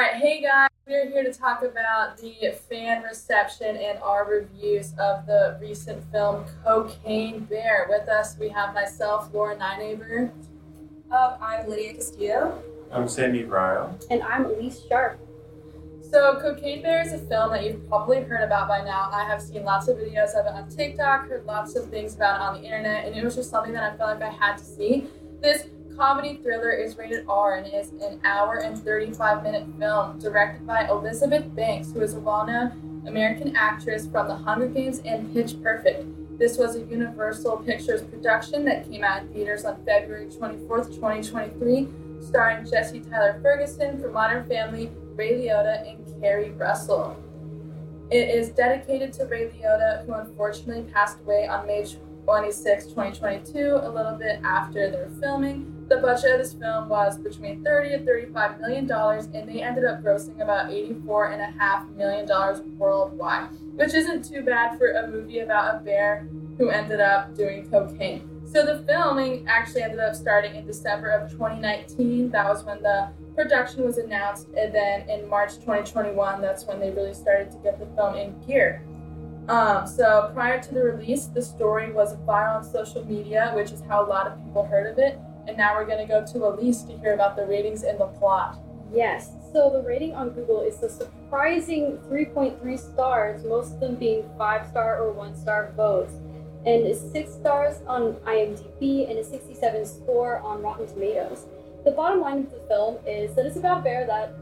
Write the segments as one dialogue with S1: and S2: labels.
S1: right, hey guys, we're here to talk about the fan reception and our reviews of the recent film Cocaine Bear. With us, we have myself, Laura Nynaber.
S2: Um, I'm Lydia Castillo.
S3: I'm Sammy Ryle.
S4: And I'm Elise Sharp.
S1: So, Cocaine Bear is a film that you've probably heard about by now. I have seen lots of videos of it on TikTok, heard lots of things about it on the internet, and it was just something that I felt like I had to see. This comedy thriller is rated R and is an hour and 35 minute film directed by Elizabeth Banks, who is a well known American actress from The Hunger Games and Pitch Perfect. This was a Universal Pictures production that came out in theaters on February 24th, 2023, starring Jesse Tyler Ferguson from Modern Family, Ray Liotta, and Keri Russell. It is dedicated to Ray Liotta, who unfortunately passed away on May 26, 2022, a little bit after their filming. The budget of this film was between 30 and 35 million dollars, and they ended up grossing about 84 and a half million dollars worldwide, which isn't too bad for a movie about a bear who ended up doing cocaine. So the filming actually ended up starting in December of 2019. That was when the production was announced, and then in March 2021, that's when they really started to get the film in gear. Um, so prior to the release, the story was viral on social media, which is how a lot of people heard of it. And now we're going to go to Elise to hear about the ratings and the plot.
S4: Yes, so the rating on Google is a surprising 3.3 stars, most of them being 5 star or 1 star votes, and 6 stars on IMDb and a 67 score on Rotten Tomatoes. The bottom line of the film is that it's about a bear that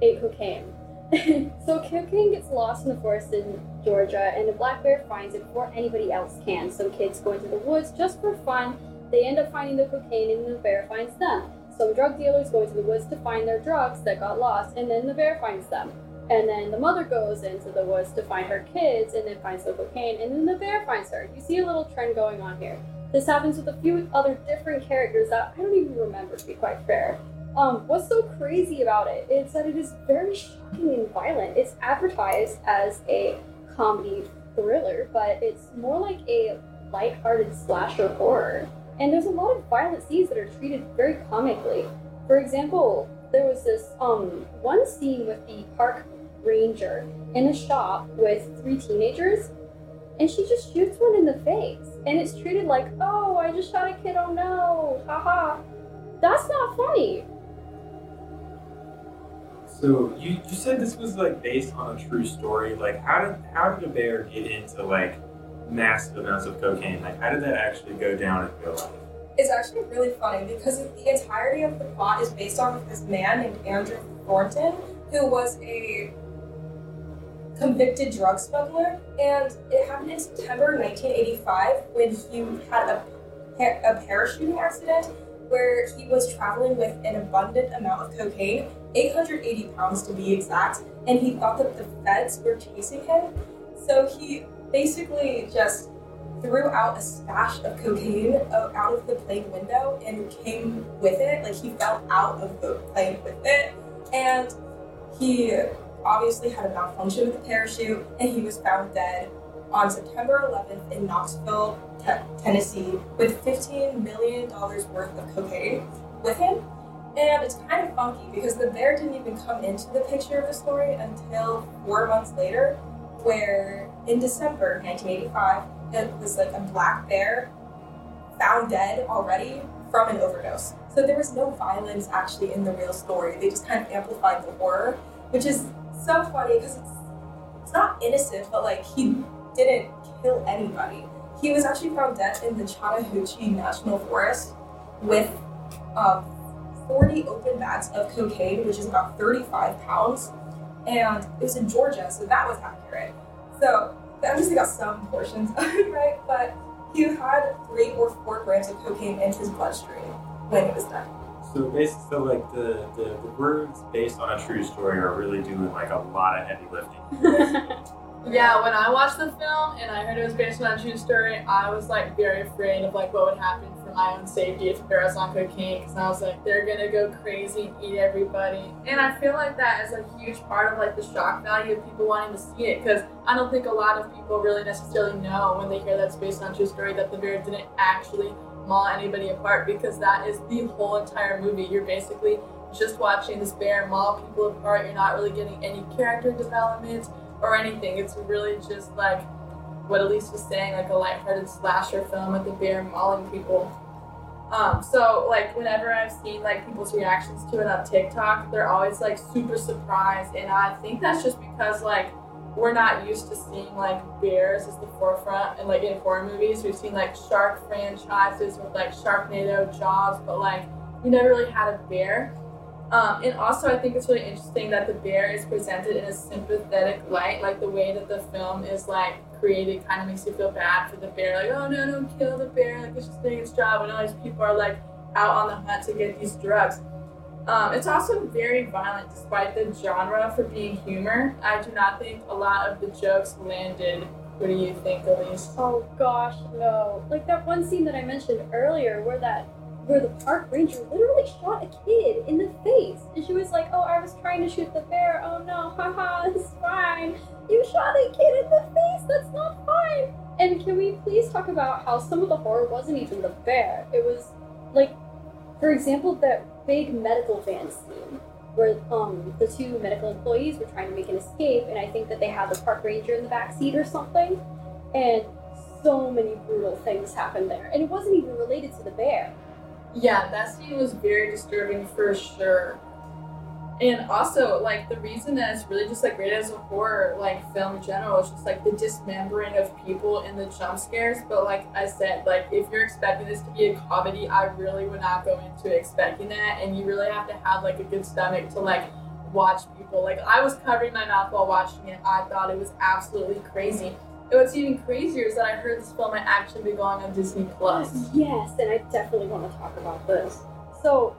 S4: ate cocaine. so cocaine gets lost in the forest in Georgia, and a black bear finds it before anybody else can. Some kids go into the woods just for fun they end up finding the cocaine and the bear finds them. Some drug dealers go into the woods to find their drugs that got lost, and then the bear finds them. And then the mother goes into the woods to find her kids and then finds the cocaine, and then the bear finds her. You see a little trend going on here. This happens with a few other different characters that I don't even remember, to be quite fair. Um, what's so crazy about it is that it is very shocking and violent. It's advertised as a comedy thriller, but it's more like a light-hearted slasher horror. And there's a lot of violent scenes that are treated very comically. For example, there was this um, one scene with the park ranger in a shop with three teenagers, and she just shoots one in the face. And it's treated like, oh, I just shot a kid, oh no, haha. That's not funny.
S3: So you, you said this was like based on a true story. Like how did how did a bear get into like massive amounts of cocaine. Like, how did that actually go down in real life?
S2: It's actually really funny because the entirety of the plot is based on this man named Andrew Thornton, who was a convicted drug smuggler, and it happened in September 1985 when he had a, a parachuting accident where he was traveling with an abundant amount of cocaine, 880 pounds to be exact, and he thought that the feds were chasing him. So he basically just threw out a stash of cocaine out of the plane window and came with it. Like he fell out of the plane with it. And he obviously had a malfunction with the parachute and he was found dead on September 11th in Knoxville, te- Tennessee, with $15 million worth of cocaine with him. And it's kind of funky because the bear didn't even come into the picture of the story until four months later, where in December 1985, it was like a black bear found dead already from an overdose. So there was no violence actually in the real story. They just kind of amplified the horror, which is so funny because it's it's not innocent, but like he didn't kill anybody. He was actually found dead in the Chattahoochee National Forest with um, 40 open bags of cocaine, which is about 35 pounds, and it was in Georgia, so that was accurate. So I'm just got some portions of it right, but he had three or four grams of cocaine in his bloodstream when it was done.
S3: So basically, so like the, the, the words based on a true story are really doing like a lot of heavy lifting.
S1: Yeah, when I watched the film and I heard it was based on a true story, I was like very afraid of like what would happen for my own safety if there was on cocaine because I was like they're gonna go crazy and eat everybody. And I feel like that is a huge part of like the shock value of people wanting to see it because I don't think a lot of people really necessarily know when they hear that's based on true story that the bear didn't actually maul anybody apart because that is the whole entire movie. You're basically just watching this bear maul people apart. You're not really getting any character development or anything. It's really just like what Elise was saying, like a lighthearted slasher film with the bear mauling people. Um, so like whenever I've seen like people's reactions to it on TikTok, they're always like super surprised, and I think that's just because like we're not used to seeing like bears as the forefront and like in horror movies. We've seen like shark franchises with like Sharknado, Jaws, but like we never really had a bear. Um, and also, I think it's really interesting that the bear is presented in a sympathetic light, like the way that the film is like created kind of makes you feel bad for the bear. Like, oh no, don't kill the bear. Like it's just doing its job. And all these people are like out on the hunt to get these drugs. Um, it's also very violent despite the genre for being humor. I do not think a lot of the jokes landed. What do you think, Elise?
S4: Oh gosh, no. Like that one scene that I mentioned earlier where that where the park ranger literally shot a kid in the face. And she was like, Oh, I was trying to shoot the bear. Oh no, haha, it's fine. You shot a kid in the face, that's not fine. And can we please talk about how some of the horror wasn't even the bear? It was like for example, that big medical van scene where um, the two medical employees were trying to make an escape, and I think that they had the park ranger in the back seat or something, and so many brutal things happened there, and it wasn't even related to the bear.
S1: Yeah, that scene was very disturbing for sure. And also, like the reason that it's really just like rated as a horror like film in general is just like the dismembering of people and the jump scares. But like I said, like if you're expecting this to be a comedy, I really would not go into expecting that. And you really have to have like a good stomach to like watch people. Like I was covering my mouth while watching it. I thought it was absolutely crazy. And what's even crazier is that I heard this film might actually be going on Disney Plus.
S4: Yes, and I definitely want to talk about this. So,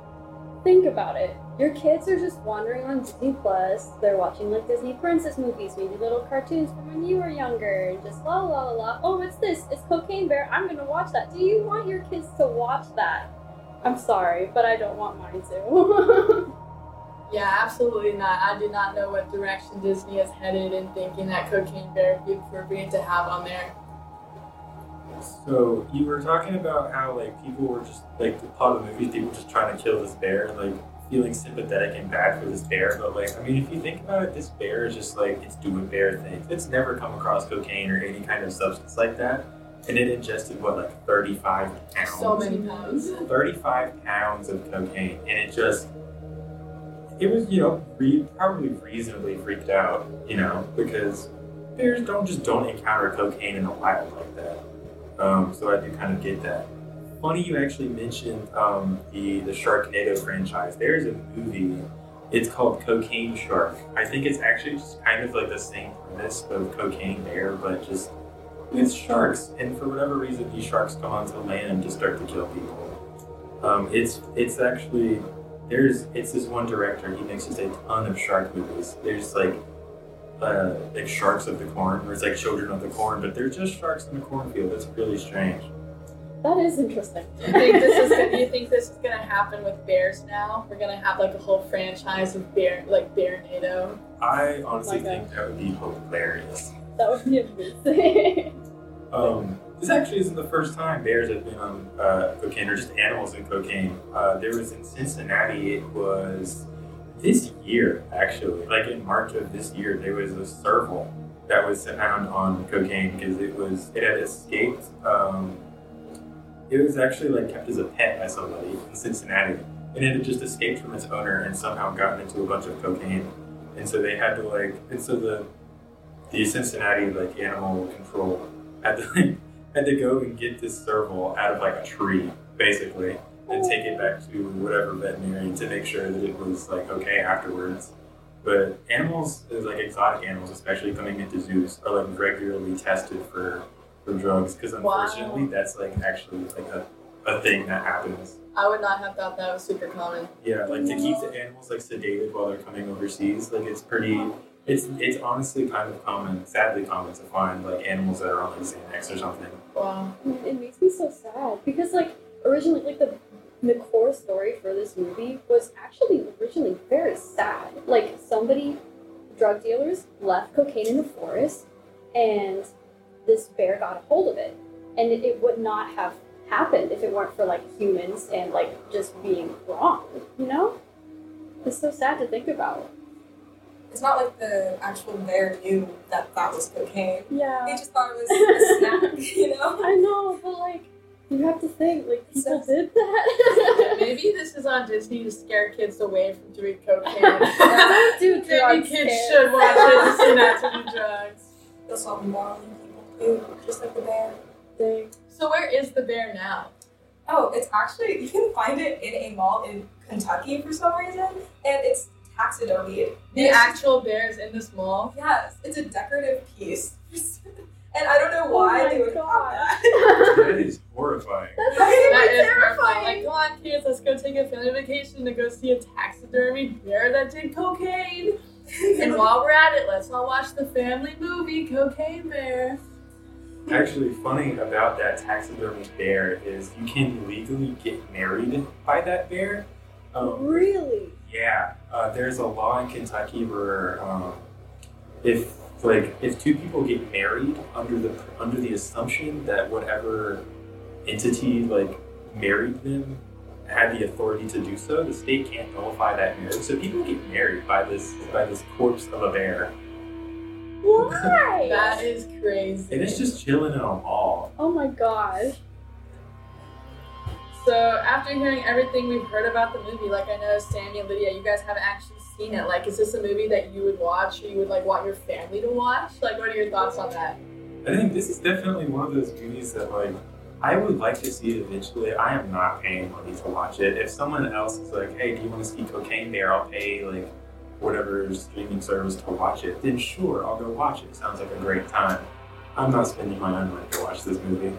S4: think about it. Your kids are just wandering on Disney Plus. They're watching like Disney princess movies, maybe little cartoons from when you were younger, and just la la la la. Oh, what's this? It's Cocaine Bear. I'm gonna watch that. Do you want your kids to watch that? I'm sorry, but I don't want mine to.
S1: Yeah, absolutely not. I do not know what direction Disney is headed in thinking that Cocaine Bear would be appropriate to have on there.
S3: So you were talking about how like people were just like the plot of the movie, people just trying to kill this bear and like feeling sympathetic and bad for this bear. But like, I mean, if you think about it, this bear is just like it's doing bear things. It's never come across cocaine or any kind of substance like that, and it ingested what like thirty five pounds.
S1: So many pounds.
S3: 35 pounds of cocaine and it just it was you know re- probably reasonably freaked out you know because bears don't just don't encounter cocaine in the wild like that. Um, so i do kind of get that. Funny you actually mentioned um, the the sharknado franchise. There's a movie it's called cocaine shark. I think it's actually just kind of like the same premise of cocaine bear but just with sharks and for whatever reason these sharks come onto land to start to kill people. Um, it's it's actually there's it's this one director he makes just a ton of shark movies there's like uh, like sharks of the corn or it's like children of the corn but they're just sharks in the cornfield it's really strange
S4: that is interesting.
S1: Do you think this is gonna, do you think this is gonna happen with bears now? We're gonna have like a whole franchise of bear like Bearnado.
S3: i honestly
S4: my
S3: think that would be hilarious
S4: That would be amazing.
S3: um, this actually isn't the first time bears have been on uh, cocaine or just animals in cocaine. Uh, there was in cincinnati it was this year actually. Like in march of this year there was a serval that was found on cocaine because it was it had escaped um, it was actually like kept as a pet by somebody in cincinnati. And it had just escaped from its owner and somehow gotten into a bunch of cocaine. And so they had to like and so the the cincinnati like animal control had to like had to go and get this serval out of like a tree basically and take it back to whatever veterinarian to make sure that it was like okay afterwards. But animals, like exotic animals, especially coming into zoos, are like regularly tested for for drugs because
S1: Wow.
S3: unfortunately that's like actually like a, a thing that happens.
S1: I would not have thought that was super common.
S3: Yeah, like to keep the animals like sedated while they're coming overseas, like it's pretty. It's it's honestly kind of common, sadly common to find like animals that are on like Xanax or something.
S1: Wow.
S4: it makes me so sad because like originally like the the core story for this movie was actually originally very sad. Like somebody drug dealers left cocaine in the forest and this bear got a hold of it. And it, it would not have happened if it weren't for like humans and like just being wrong, you know? It's so sad to think about.
S2: It's not like the actual bear knew that that was cocaine.
S4: Yeah.
S2: They just thought it was a snack, you know?
S4: I know, but like, you have to think, like, people
S2: So-
S4: did that.
S1: Maybe this is on Disney to scare kids away from doing cocaine.
S4: Don't do
S1: Maybe
S4: drugs,
S1: kids
S4: kids.
S1: should watch it to see not to do drugs.
S2: They'll stop mauling people too, just like the bear.
S4: Dang.
S1: So where is the bear now?
S2: Oh, it's actually you can find it in a mall in Kentucky for some reason, and it's taxidermied.
S1: The actual bear is in this mall.
S2: Yes, it's a decorative piece, and I don't know
S4: Oh
S2: why
S4: my
S2: they would
S4: God.
S2: have that.
S3: That is horrifying.
S4: That's
S2: That
S1: That terrifying. Like, come on, kids, let's go take a family vacation to go see a taxidermy bear that did cocaine. And while we're at it, let's all watch the family movie Cocaine Bear.
S3: Actually, funny about that taxidermy bear is you can legally get married by that bear. Um,
S4: Really?
S3: yeah, uh, there's a law in Kentucky where um, if like if two people get married under the under the assumption that whatever entity like married them had the authority to do so, the state can't nullify that marriage. So people get married by this by this corpse of a bear,
S4: Why?
S1: That is crazy.
S3: and it's just chilling in a mall.
S4: oh my gosh.
S1: So after hearing everything we've heard about the movie, like I know Sammy and Lydia, you guys haven't actually seen it. Like, is this a movie that you would watch or you would like want your family to watch? Like, what are your thoughts on that?
S3: I think this is definitely one of those movies that like I would like to see it eventually. I am not paying money to watch it. If someone else is like, "Hey, do you want to see Cocaine Bear?" I'll pay like whatever streaming service to watch it. Then sure, I'll go watch it. Sounds like a great time. I'm not spending my own money to watch this movie.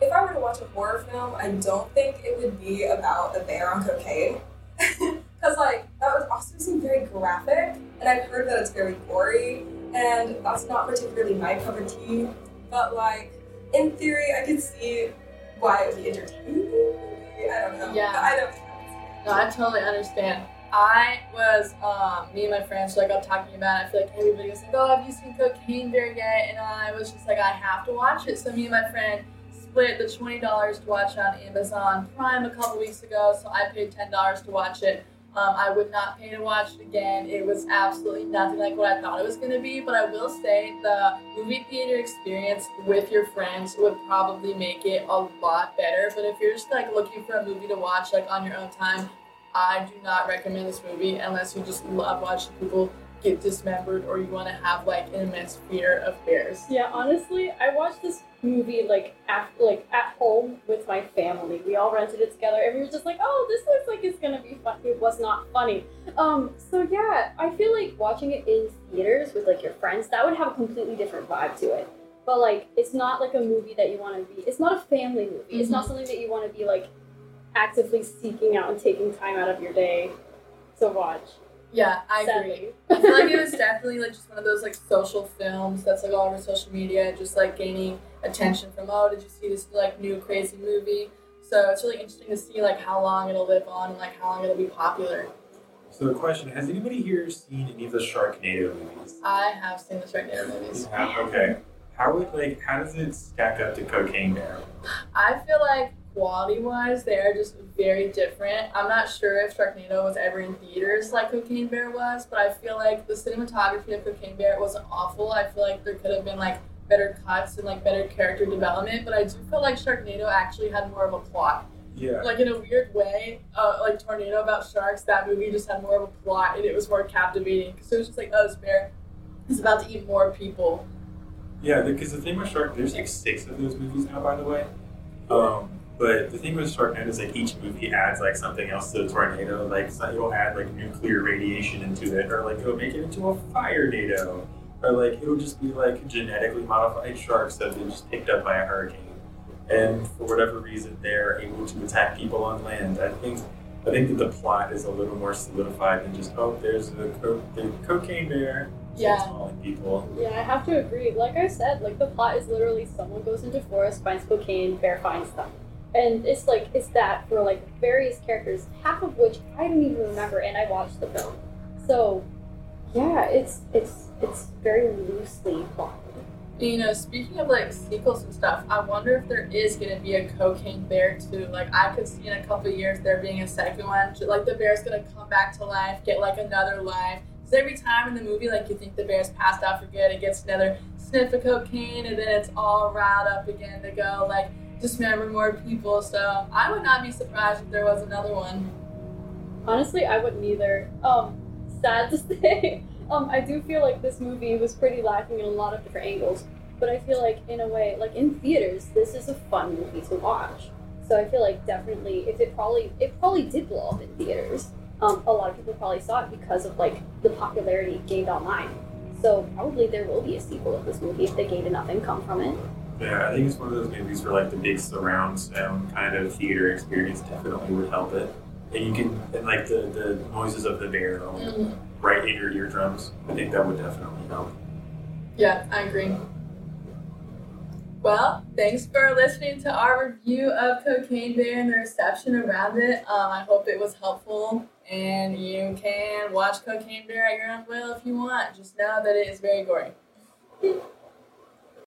S2: If I were to watch a horror film, I don't think it would be about a bear on cocaine. Because, like, that would also seem very graphic, and I've heard that it's very gory, and that's not particularly my cup of tea. But, like, in theory, I could see why it would be entertaining. I don't know.
S1: Yeah.
S2: I don't
S1: No, I totally understand. I was, um, me and my friends, like, I'm talking about it. I feel like everybody was like, oh, have you seen Cocaine Bear yet? And I was just like, I have to watch it. So me and my friend split the $20 to watch on Amazon Prime a couple weeks ago. So I paid $10 to watch it. Um, I would not pay to watch it again. It was absolutely nothing like what I thought it was going to be. But I will say the movie theater experience with your friends would probably make it a lot better. But if you're just like looking for a movie to watch like on your own time, I do not recommend this movie unless you just love watching people get dismembered or you want to have like an immense fear of bears.
S4: Yeah, honestly, I watched this movie like at like at home with my family. We all rented it together, and we were just like, "Oh, this looks like it's gonna be fun." It was not funny. Um, so yeah, I feel like watching it in theaters with like your friends that would have a completely different vibe to it. But like, it's not like a movie that you want to be. It's not a family movie. It's not something that you want to be like actively seeking out and taking time out of your day to watch.
S1: Yeah, I agree. I feel like it was definitely like just one of those like social films that's like all over social media, just like gaining attention from oh, did you see this like new crazy movie? So it's really interesting to see like how long it'll live on and like how long it'll be popular.
S3: So the question: Has anybody here seen any of the Sharknado movies?
S1: I have seen the Sharknado movies.
S3: You have? Okay. How would like how does it stack up to Cocaine Bear?
S1: I feel like quality wise, they are just very different. I'm not sure if Sharknado was ever in theaters like Cocaine Bear was, but I feel like the cinematography of Cocaine Bear wasn't awful. I feel like there could have been like better cuts and like better character development, but I do feel like Sharknado actually had more of a plot.
S3: Yeah.
S1: Like in a weird way, uh, like Tornado about sharks, that movie just had more of a plot and it was more captivating because it was just like, oh, this bear is about to eat more people.
S3: Yeah, because the thing with Shark, there's like six of those movies now, by the way. Um, but the thing with Sharknado is like each movie adds like something else to the tornado. Like so it'll add like nuclear radiation into it, or like it'll make it into a fire nado, or like it'll just be like genetically modified sharks that have been just picked up by a hurricane, and for whatever reason they're able to attack people on land. I think. I think that the plot is a little more solidified than just oh, there's a co- the cocaine bear,
S1: Yeah.
S3: people.
S4: Yeah, I have to agree. Like I said, like the plot is literally someone goes into forest, finds cocaine, bear finds them. And it's like it's that for like various characters, half of which I don't even remember and I watched the film. So yeah, it's it's it's very loosely plotted.
S1: You know, speaking of like sequels and stuff, I wonder if there is gonna be a Cocaine Bear too. Like I could see in a couple years there being a second one. Like the bear's gonna come back to life, get like another life. Because every time in the movie, like you think the bear's passed out for good, it gets another sniff of cocaine, and then it's all riled up again to go like dismember more people. So I would not be surprised if there was another one.
S4: Honestly, I wouldn't either. Um, sad to say. Um, I do feel like this movie was pretty lacking in a lot of different angles, but I feel like in a way, like in theaters, this is a fun movie to watch. So I feel like definitely, if it probably it probably did blow up in theaters. Um, a lot of people probably saw it because of like the popularity it gained online. So probably there will be a sequel of this movie if they gained enough income from it.
S3: Yeah, I think it's one of those movies where like the big surround sound kind of theater experience definitely would help it. And you can and like the, the noises of the bear
S1: Mm.
S3: right in your eardrums. I think that would definitely help.
S1: Yeah, I agree. Well, thanks for listening to our review of Cocaine Bear and the reception around it. Um, I hope it was helpful, and you can watch Cocaine Bear at your own will if you want. Just know that it is very gory.